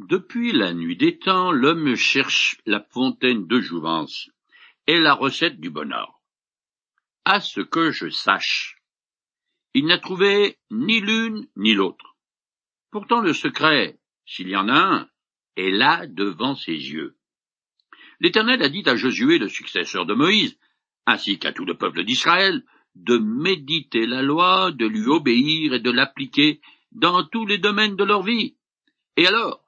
Depuis la nuit des temps, l'homme cherche la fontaine de jouvence et la recette du bonheur. À ce que je sache, il n'a trouvé ni l'une ni l'autre. Pourtant le secret, s'il y en a un, est là devant ses yeux. L'Éternel a dit à Josué, le successeur de Moïse, ainsi qu'à tout le peuple d'Israël, de méditer la loi, de lui obéir et de l'appliquer dans tous les domaines de leur vie. Et alors,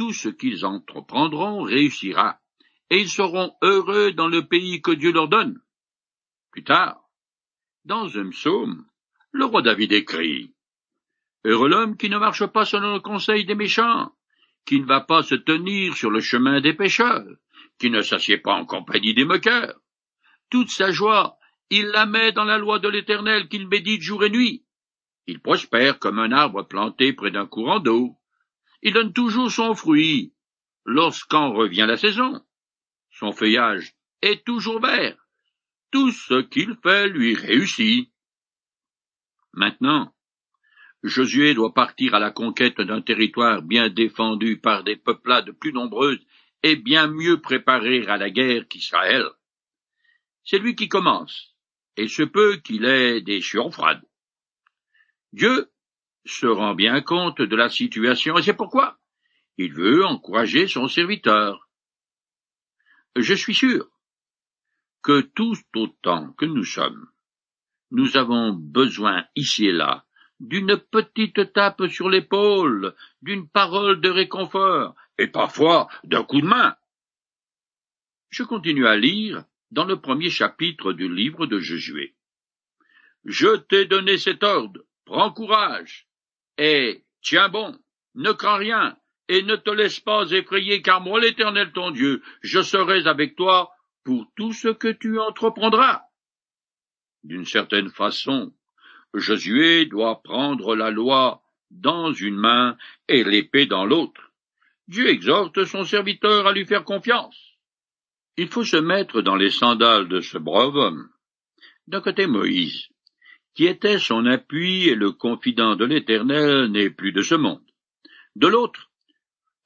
tout ce qu'ils entreprendront réussira, et ils seront heureux dans le pays que Dieu leur donne. Plus tard, dans un psaume, le roi David écrit Heureux l'homme qui ne marche pas selon le conseil des méchants, qui ne va pas se tenir sur le chemin des pécheurs, qui ne s'assied pas en compagnie des moqueurs. Toute sa joie, il la met dans la loi de l'Éternel qu'il médite jour et nuit. Il prospère comme un arbre planté près d'un courant d'eau il donne toujours son fruit lorsqu'en revient la saison. Son feuillage est toujours vert. Tout ce qu'il fait lui réussit. Maintenant, Josué doit partir à la conquête d'un territoire bien défendu par des peuplades plus nombreuses et bien mieux préparées à la guerre qu'Israël. C'est lui qui commence, et se peut qu'il ait des sueurs froides. Dieu se rend bien compte de la situation et c'est pourquoi il veut encourager son serviteur. Je suis sûr que tous autant que nous sommes, nous avons besoin ici et là d'une petite tape sur l'épaule, d'une parole de réconfort, et parfois d'un coup de main. Je continue à lire dans le premier chapitre du livre de Josué. Je t'ai donné cet ordre, prends courage, et tiens bon, ne crains rien, et ne te laisse pas effrayer, car moi l'Éternel ton Dieu, je serai avec toi pour tout ce que tu entreprendras. D'une certaine façon, Josué doit prendre la loi dans une main et l'épée dans l'autre. Dieu exhorte son serviteur à lui faire confiance. Il faut se mettre dans les sandales de ce brave homme. D'un côté Moïse, qui était son appui et le confident de l'Éternel, n'est plus de ce monde. De l'autre,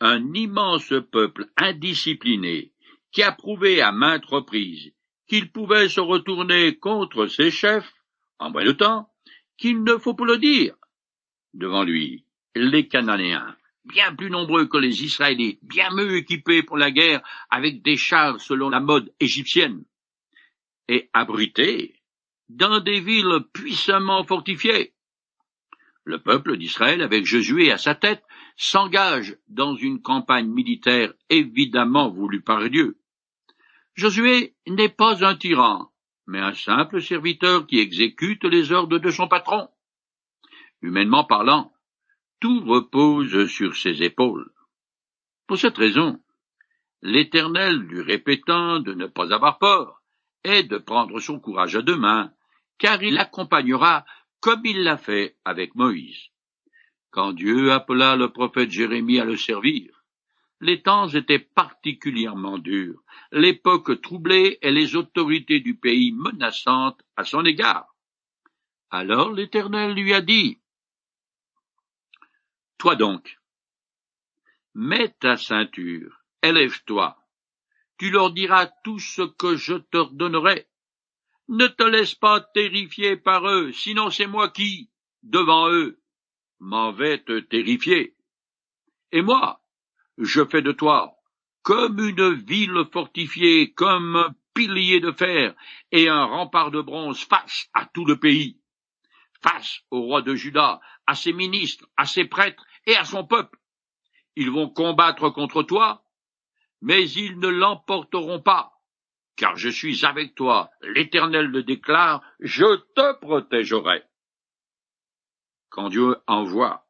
un immense peuple indiscipliné, qui a prouvé à maintes reprises qu'il pouvait se retourner contre ses chefs, en moins de temps, qu'il ne faut pas le dire. Devant lui, les Cananéens, bien plus nombreux que les Israélites, bien mieux équipés pour la guerre avec des chars selon la mode égyptienne, et abrités dans des villes puissamment fortifiées. Le peuple d'Israël, avec Josué à sa tête, s'engage dans une campagne militaire évidemment voulue par Dieu. Josué n'est pas un tyran, mais un simple serviteur qui exécute les ordres de son patron. Humainement parlant, tout repose sur ses épaules. Pour cette raison, l'Éternel lui répétant de ne pas avoir peur, et de prendre son courage à deux mains, car il l'accompagnera comme il l'a fait avec Moïse. Quand Dieu appela le prophète Jérémie à le servir, les temps étaient particulièrement durs, l'époque troublée et les autorités du pays menaçantes à son égard. Alors l'Éternel lui a dit, Toi donc, mets ta ceinture, élève-toi, tu leur diras tout ce que je t'ordonnerai. Ne te laisse pas terrifier par eux, sinon c'est moi qui, devant eux, m'en vais te terrifier. Et moi, je fais de toi comme une ville fortifiée, comme un pilier de fer et un rempart de bronze face à tout le pays, face au roi de Juda, à ses ministres, à ses prêtres et à son peuple. Ils vont combattre contre toi, mais ils ne l'emporteront pas, car je suis avec toi, l'Éternel le déclare, je te protégerai. Quand Dieu envoie,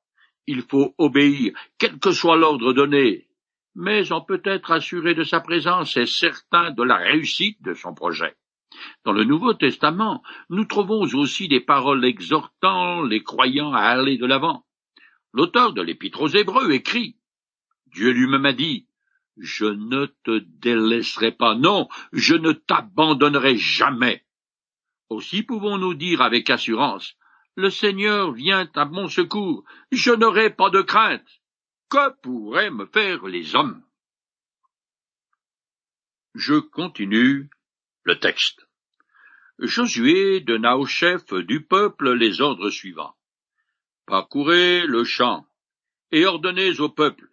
il faut obéir, quel que soit l'ordre donné, mais on peut être assuré de sa présence et certain de la réussite de son projet. Dans le Nouveau Testament, nous trouvons aussi des paroles exhortant les croyants à aller de l'avant. L'auteur de l'Épître aux Hébreux écrit Dieu lui-même a dit je ne te délaisserai pas, non, je ne t'abandonnerai jamais. Aussi pouvons-nous dire avec assurance, le Seigneur vient à mon secours, je n'aurai pas de crainte. que pourraient me faire les hommes? Je continue le texte. Josué donna au chef du peuple les ordres suivants. Parcourez le champ et ordonnez au peuple.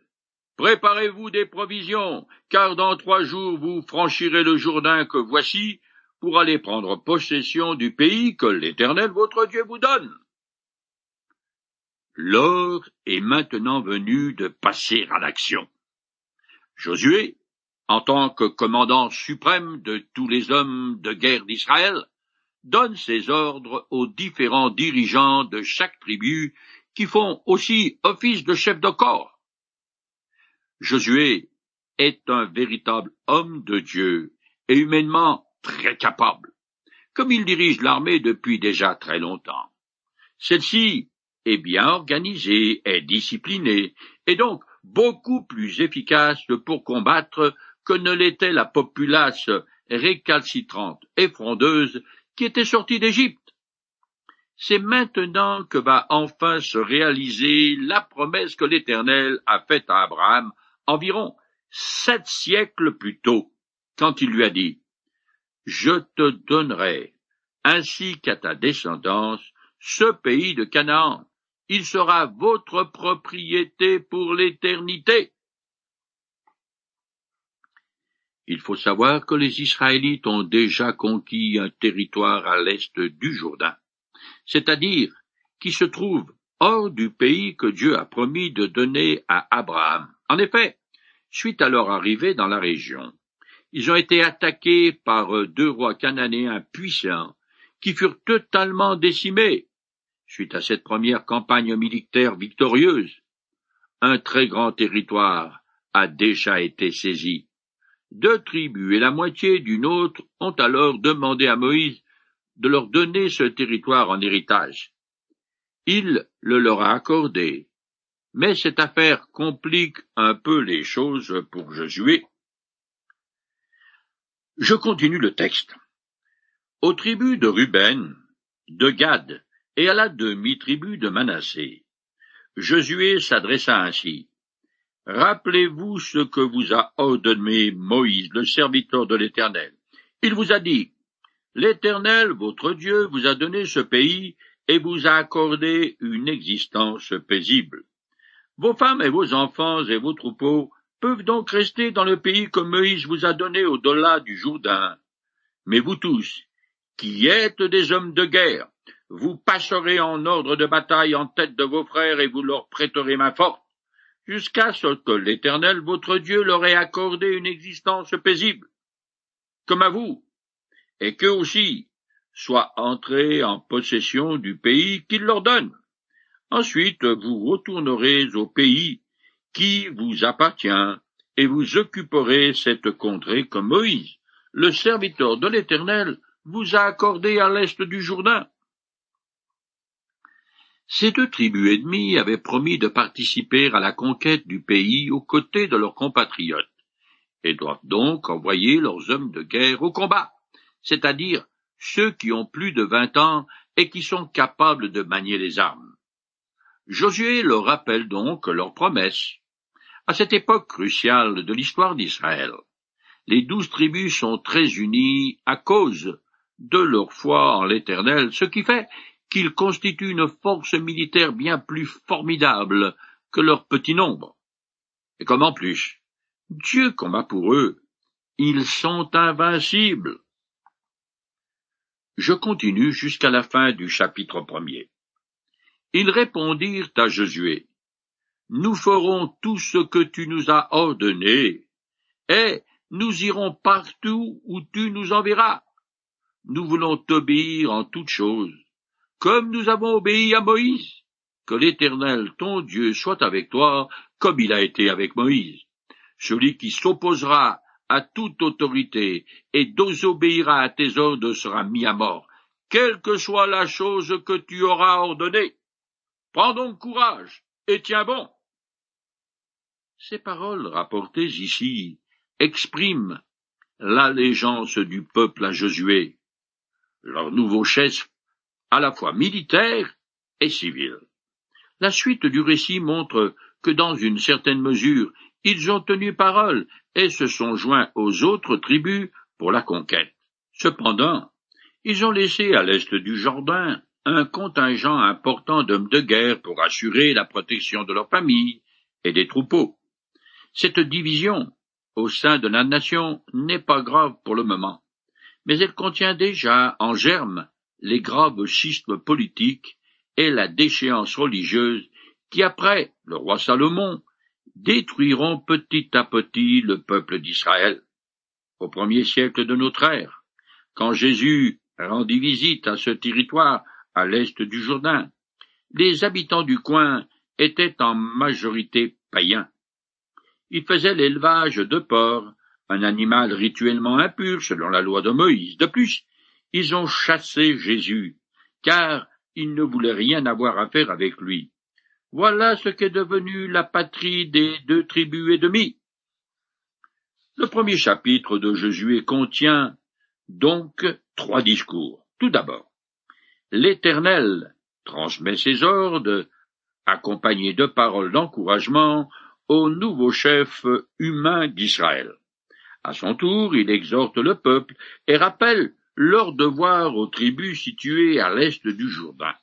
Préparez-vous des provisions, car dans trois jours vous franchirez le Jourdain que voici pour aller prendre possession du pays que l'Éternel votre Dieu vous donne. L'heure est maintenant venue de passer à l'action. Josué, en tant que commandant suprême de tous les hommes de guerre d'Israël, donne ses ordres aux différents dirigeants de chaque tribu qui font aussi office de chef de corps. Josué est un véritable homme de Dieu et humainement très capable, comme il dirige l'armée depuis déjà très longtemps. Celle-ci est bien organisée et disciplinée, et donc beaucoup plus efficace pour combattre que ne l'était la populace récalcitrante et frondeuse qui était sortie d'Égypte. C'est maintenant que va enfin se réaliser la promesse que l'Éternel a faite à Abraham environ sept siècles plus tôt, quand il lui a dit Je te donnerai, ainsi qu'à ta descendance, ce pays de Canaan, il sera votre propriété pour l'éternité. Il faut savoir que les Israélites ont déjà conquis un territoire à l'est du Jourdain, c'est-à-dire qui se trouve hors du pays que Dieu a promis de donner à Abraham. En effet, suite à leur arrivée dans la région, ils ont été attaqués par deux rois cananéens puissants qui furent totalement décimés suite à cette première campagne militaire victorieuse, un très grand territoire a déjà été saisi. Deux tribus et la moitié d'une autre ont alors demandé à Moïse de leur donner ce territoire en héritage. Il le leur a accordé, mais cette affaire complique un peu les choses pour Josué. Je continue le texte. Aux tribus de Ruben, de Gad et à la demi-tribu de Manassé. Josué s'adressa ainsi. Rappelez-vous ce que vous a ordonné Moïse, le serviteur de l'Éternel. Il vous a dit, L'Éternel, votre Dieu, vous a donné ce pays et vous a accordé une existence paisible. Vos femmes et vos enfants et vos troupeaux peuvent donc rester dans le pays que Moïse vous a donné au-delà du Jourdain. Mais vous tous, qui êtes des hommes de guerre, vous passerez en ordre de bataille en tête de vos frères et vous leur prêterez main forte, jusqu'à ce que l'Éternel votre Dieu leur ait accordé une existence paisible, comme à vous, et qu'eux aussi soient entrés en possession du pays qu'il leur donne. Ensuite vous retournerez au pays qui vous appartient, et vous occuperez cette contrée comme Moïse, le serviteur de l'Éternel, vous a accordé à l'est du Jourdain. Ces deux tribus ennemies avaient promis de participer à la conquête du pays aux côtés de leurs compatriotes, et doivent donc envoyer leurs hommes de guerre au combat, c'est-à-dire ceux qui ont plus de vingt ans et qui sont capables de manier les armes. Josué leur rappelle donc leur promesse. À cette époque cruciale de l'histoire d'Israël, les douze tribus sont très unies à cause de leur foi en l'Éternel, ce qui fait qu'ils constituent une force militaire bien plus formidable que leur petit nombre. Et comme en plus, Dieu combat pour eux, ils sont invincibles. Je continue jusqu'à la fin du chapitre premier. Ils répondirent à Josué, Nous ferons tout ce que tu nous as ordonné, et nous irons partout où tu nous enverras. Nous voulons t'obéir en toutes choses comme nous avons obéi à Moïse. Que l'Éternel, ton Dieu, soit avec toi, comme il a été avec Moïse. Celui qui s'opposera à toute autorité et désobéira à tes ordres sera mis à mort, quelle que soit la chose que tu auras ordonnée. Prends donc courage et tiens bon. Ces paroles rapportées ici expriment l'allégeance du peuple à Josué. Leur nouveau chef à la fois militaire et civil. La suite du récit montre que dans une certaine mesure ils ont tenu parole et se sont joints aux autres tribus pour la conquête. Cependant, ils ont laissé à l'est du Jourdain un contingent important d'hommes de guerre pour assurer la protection de leurs familles et des troupeaux. Cette division au sein de la nation n'est pas grave pour le moment, mais elle contient déjà en germe les graves schismes politiques et la déchéance religieuse qui, après le roi Salomon, détruiront petit à petit le peuple d'Israël. Au premier siècle de notre ère, quand Jésus rendit visite à ce territoire à l'est du Jourdain, les habitants du coin étaient en majorité païens. Ils faisaient l'élevage de porcs, un animal rituellement impur selon la loi de Moïse. De plus, ils ont chassé Jésus, car ils ne voulaient rien avoir à faire avec lui. Voilà ce qu'est devenu la patrie des deux tribus et demie. Le premier chapitre de Josué contient donc trois discours. Tout d'abord, l'Éternel transmet ses ordres, accompagnés de paroles d'encouragement, au nouveau chef humain d'Israël. À son tour, il exhorte le peuple et rappelle leur devoir aux tribus situées à l'est du Jourdain.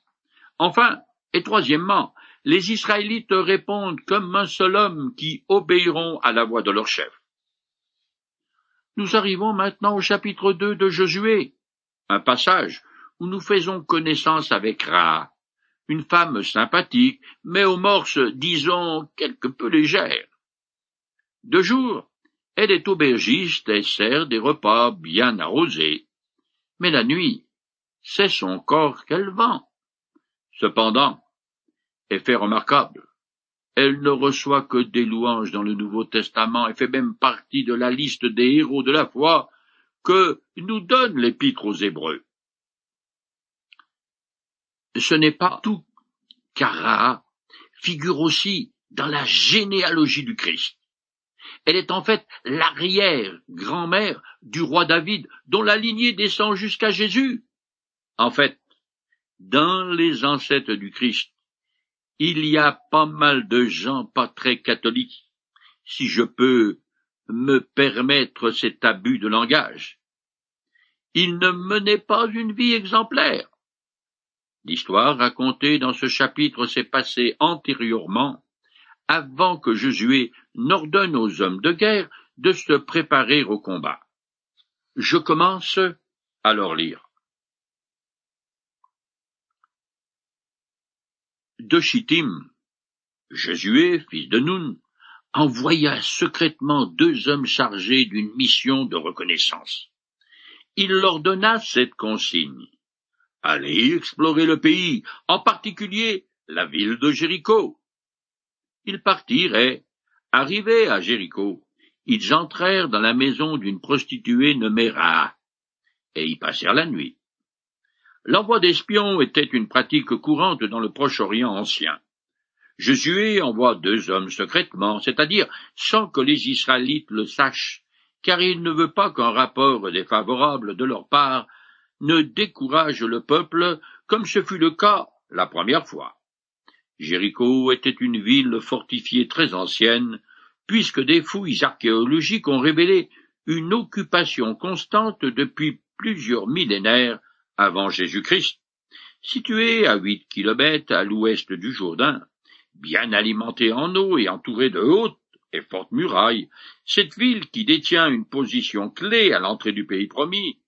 Enfin, et troisièmement, les Israélites répondent comme un seul homme qui obéiront à la voix de leur chef. Nous arrivons maintenant au chapitre 2 de Josué, un passage où nous faisons connaissance avec Ra, une femme sympathique, mais aux morses, disons, quelque peu légères. De jour, elle est aubergiste et sert des repas bien arrosés. Mais la nuit, c'est son corps qu'elle vend. Cependant, effet remarquable, elle ne reçoit que des louanges dans le Nouveau Testament et fait même partie de la liste des héros de la foi que nous donne l'Épître aux Hébreux. Ce n'est pas tout, car figure aussi dans la généalogie du Christ. Elle est en fait l'arrière-grand-mère du roi David, dont la lignée descend jusqu'à Jésus. En fait, dans les ancêtres du Christ, il y a pas mal de gens pas très catholiques, si je peux me permettre cet abus de langage. Ils ne menaient pas une vie exemplaire. L'histoire racontée dans ce chapitre s'est passée antérieurement, avant que Josué n'ordonne aux hommes de guerre de se préparer au combat. Je commence à leur lire. de Chittim, Josué, fils de Nun, envoya secrètement deux hommes chargés d'une mission de reconnaissance. Il leur donna cette consigne. Allez explorer le pays, en particulier la ville de Jéricho. Ils partirent et, arrivés à Jéricho, ils entrèrent dans la maison d'une prostituée nommée Ra, et y passèrent la nuit. L'envoi d'espions était une pratique courante dans le Proche-Orient ancien. Josué envoie deux hommes secrètement, c'est-à-dire sans que les Israélites le sachent, car il ne veut pas qu'un rapport défavorable de leur part ne décourage le peuple, comme ce fut le cas la première fois. Jéricho était une ville fortifiée très ancienne, puisque des fouilles archéologiques ont révélé une occupation constante depuis plusieurs millénaires avant Jésus-Christ, située à huit kilomètres à l'ouest du Jourdain, bien alimentée en eau et entourée de hautes et fortes murailles, cette ville qui détient une position clé à l'entrée du pays promis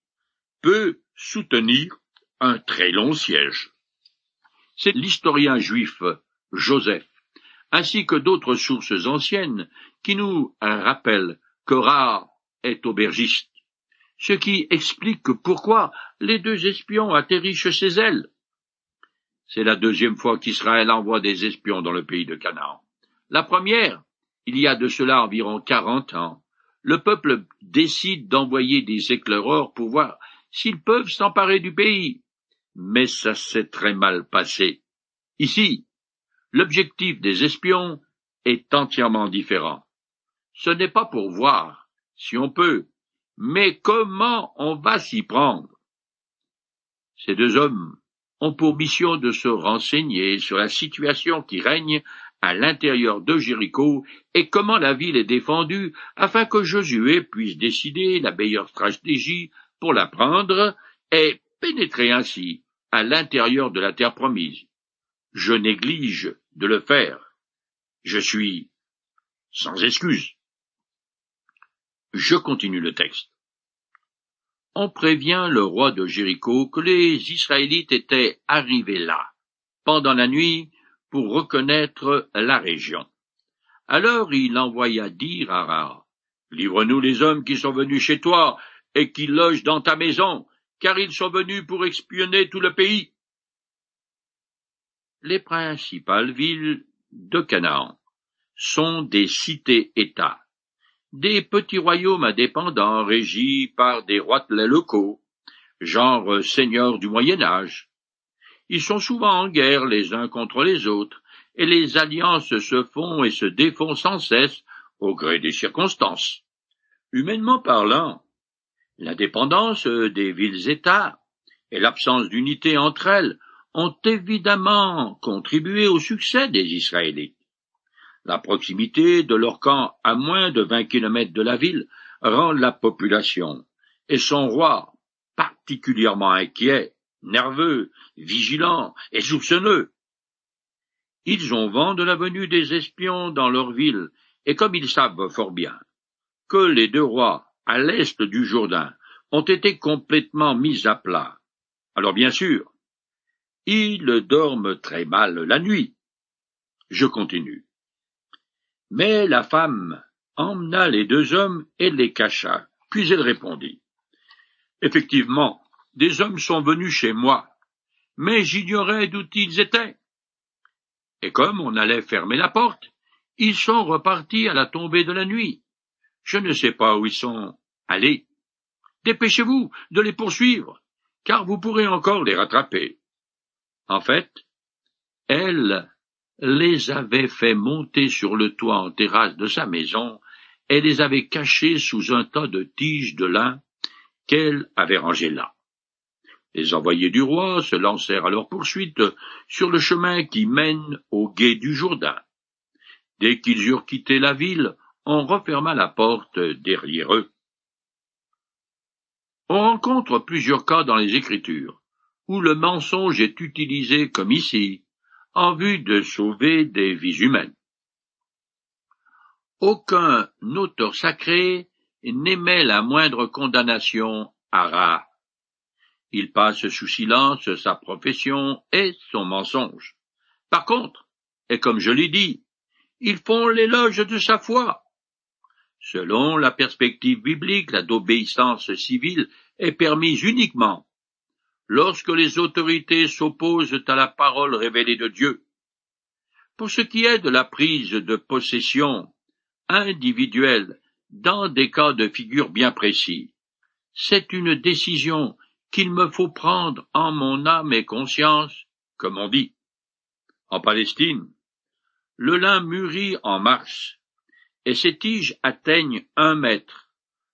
peut soutenir un très long siège. C'est l'historien juif Joseph, ainsi que d'autres sources anciennes, qui nous rappellent que Ra est aubergiste ce qui explique pourquoi les deux espions atterrissent chez elle. C'est la deuxième fois qu'Israël envoie des espions dans le pays de Canaan. La première, il y a de cela environ quarante ans, le peuple décide d'envoyer des éclaireurs pour voir s'ils peuvent s'emparer du pays. Mais ça s'est très mal passé. Ici, l'objectif des espions est entièrement différent. Ce n'est pas pour voir si on peut mais comment on va s'y prendre Ces deux hommes ont pour mission de se renseigner sur la situation qui règne à l'intérieur de Jéricho et comment la ville est défendue afin que Josué puisse décider la meilleure stratégie pour la prendre et pénétrer ainsi à l'intérieur de la terre promise. Je néglige de le faire. Je suis sans excuse. Je continue le texte. On prévient le roi de Jéricho que les Israélites étaient arrivés là, pendant la nuit, pour reconnaître la région. Alors il envoya dire à Ra, Livre-nous les hommes qui sont venus chez toi et qui logent dans ta maison, car ils sont venus pour expionner tout le pays. Les principales villes de Canaan sont des cités-États, des petits royaumes indépendants régis par des roitelets locaux, genre seigneurs du Moyen Âge. Ils sont souvent en guerre les uns contre les autres, et les alliances se font et se défont sans cesse au gré des circonstances. Humainement parlant, L'indépendance des villes-États et l'absence d'unité entre elles ont évidemment contribué au succès des Israélites. La proximité de leur camp à moins de vingt kilomètres de la ville rend la population et son roi particulièrement inquiets, nerveux, vigilants et soupçonneux. Ils ont vent de la venue des espions dans leur ville, et comme ils savent fort bien que les deux rois à l'est du Jourdain ont été complètement mis à plat. Alors bien sûr, ils dorment très mal la nuit. Je continue. Mais la femme emmena les deux hommes et les cacha. Puis elle répondit. Effectivement, des hommes sont venus chez moi, mais j'ignorais d'où ils étaient. Et comme on allait fermer la porte, ils sont repartis à la tombée de la nuit. Je ne sais pas où ils sont allez. Dépêchez-vous de les poursuivre, car vous pourrez encore les rattraper. En fait, elle les avait fait monter sur le toit en terrasse de sa maison et les avait cachés sous un tas de tiges de lin qu'elle avait rangé là. Les envoyés du roi se lancèrent à leur poursuite sur le chemin qui mène au gué du Jourdain. Dès qu'ils eurent quitté la ville, on referma la porte derrière eux. On rencontre plusieurs cas dans les Écritures, où le mensonge est utilisé comme ici, en vue de sauver des vies humaines. Aucun auteur sacré n'émet la moindre condamnation à Ra. Il passe sous silence sa profession et son mensonge. Par contre, et comme je l'ai dit, ils font l'éloge de sa foi. Selon la perspective biblique, la d'obéissance civile est permise uniquement lorsque les autorités s'opposent à la parole révélée de Dieu. Pour ce qui est de la prise de possession individuelle dans des cas de figure bien précis, c'est une décision qu'il me faut prendre en mon âme et conscience, comme on dit. En Palestine, le lin mûrit en mars, et ses tiges atteignent un mètre.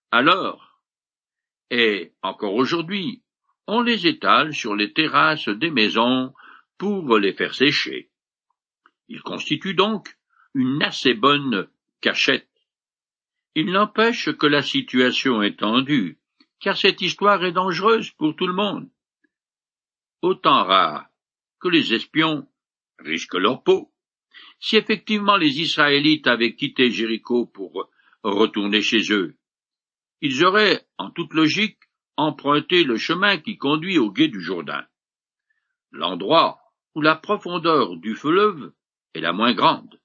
Alors, et encore aujourd'hui, on les étale sur les terrasses des maisons pour les faire sécher. Ils constituent donc une assez bonne cachette. Il n'empêche que la situation est tendue, car cette histoire est dangereuse pour tout le monde. Autant rare que les espions risquent leur peau. Si effectivement les Israélites avaient quitté Jéricho pour retourner chez eux, ils auraient, en toute logique, emprunté le chemin qui conduit au gué du Jourdain, l'endroit où la profondeur du fleuve est la moins grande.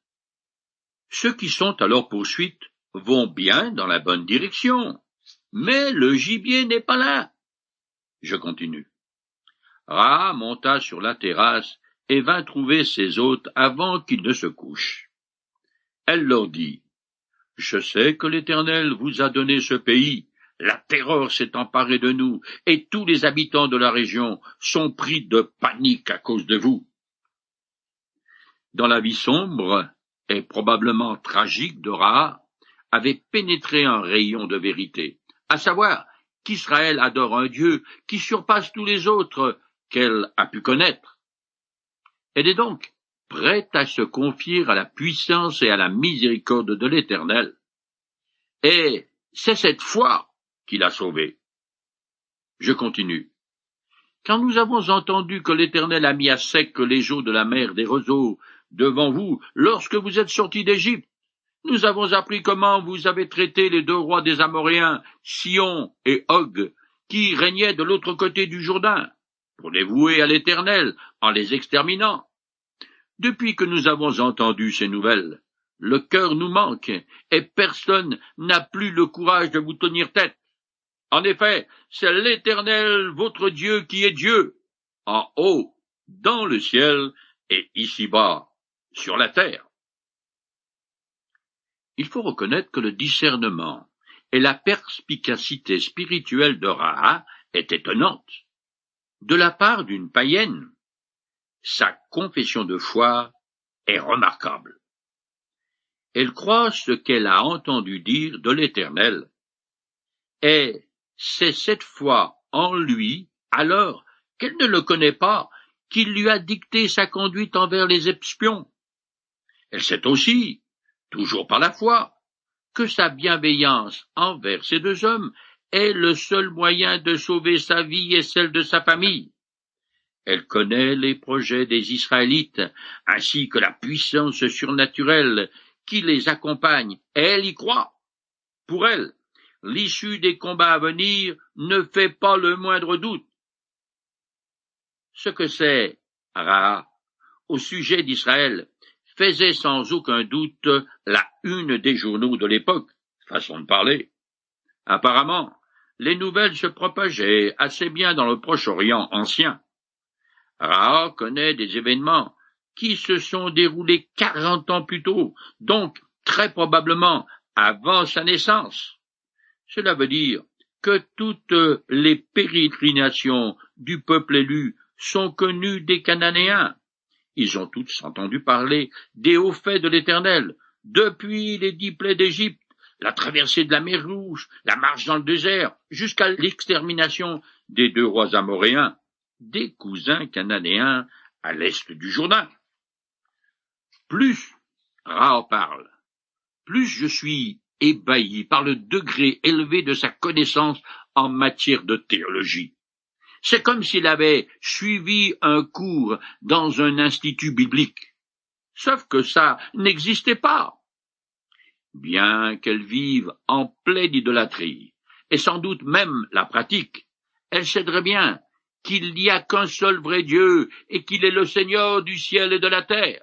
Ceux qui sont à leur poursuite vont bien dans la bonne direction, mais le gibier n'est pas là. Je continue. Ra monta sur la terrasse et vint trouver ses hôtes avant qu'ils ne se couchent. Elle leur dit, Je sais que l'Éternel vous a donné ce pays, la terreur s'est emparée de nous, et tous les habitants de la région sont pris de panique à cause de vous. Dans la vie sombre et probablement tragique de Ra, avait pénétré un rayon de vérité, à savoir qu'Israël adore un Dieu qui surpasse tous les autres qu'elle a pu connaître. Elle est donc prêt à se confier à la puissance et à la miséricorde de l'Éternel. Et c'est cette foi qui l'a sauvé. Je continue. Quand nous avons entendu que l'Éternel a mis à sec les eaux de la mer des roseaux devant vous lorsque vous êtes sortis d'Égypte, nous avons appris comment vous avez traité les deux rois des Amoréens, Sion et Og, qui régnaient de l'autre côté du Jourdain, pour les vouer à l'Éternel en les exterminant. Depuis que nous avons entendu ces nouvelles, le cœur nous manque, et personne n'a plus le courage de vous tenir tête. En effet, c'est l'Éternel votre Dieu qui est Dieu, en haut, dans le ciel, et ici-bas, sur la terre. Il faut reconnaître que le discernement et la perspicacité spirituelle de Raha est étonnante. De la part d'une païenne, sa confession de foi est remarquable. Elle croit ce qu'elle a entendu dire de l'Éternel, et c'est cette foi en lui, alors qu'elle ne le connaît pas, qu'il lui a dicté sa conduite envers les espions. Elle sait aussi, toujours par la foi, que sa bienveillance envers ces deux hommes est le seul moyen de sauver sa vie et celle de sa famille. Elle connaît les projets des Israélites, ainsi que la puissance surnaturelle qui les accompagne, et elle y croit. Pour elle, l'issue des combats à venir ne fait pas le moindre doute. Ce que c'est Ra au sujet d'Israël faisait sans aucun doute la une des journaux de l'époque, façon de parler. Apparemment, les nouvelles se propageaient assez bien dans le Proche-Orient ancien. Ra connaît des événements qui se sont déroulés quarante ans plus tôt, donc très probablement avant sa naissance. Cela veut dire que toutes les pérégrinations du peuple élu sont connues des Cananéens, ils ont tous entendu parler des hauts faits de l'Éternel, depuis les dix plaies d'Égypte, la traversée de la mer Rouge, la marche dans le désert, jusqu'à l'extermination des deux rois amoréens, des cousins cananéens à l'est du Jourdain. Plus Ra parle, plus je suis ébahi par le degré élevé de sa connaissance en matière de théologie. C'est comme s'il avait suivi un cours dans un institut biblique. Sauf que ça n'existait pas. Bien qu'elle vive en pleine idolâtrie, et sans doute même la pratique, elle sait bien qu'il n'y a qu'un seul vrai Dieu et qu'il est le Seigneur du ciel et de la terre.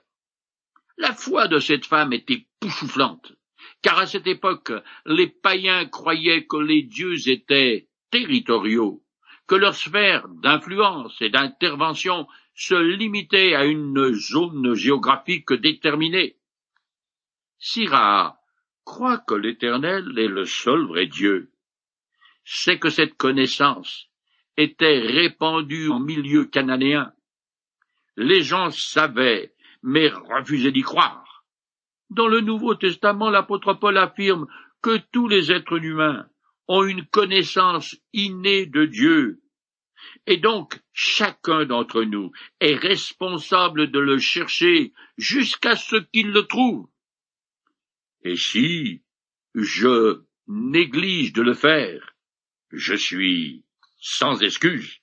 La foi de cette femme était pouchouflante, car à cette époque les païens croyaient que les dieux étaient territoriaux que leur sphère d'influence et d'intervention se limitait à une zone géographique déterminée. Croit que l'Éternel est le seul vrai Dieu. C'est que cette connaissance était répandue en milieu cananéen. Les gens savaient, mais refusaient d'y croire. Dans le Nouveau Testament, l'apôtre Paul affirme que tous les êtres humains ont une connaissance innée de Dieu, et donc chacun d'entre nous est responsable de le chercher jusqu'à ce qu'il le trouve. Et si je néglige de le faire, je suis sans excuse.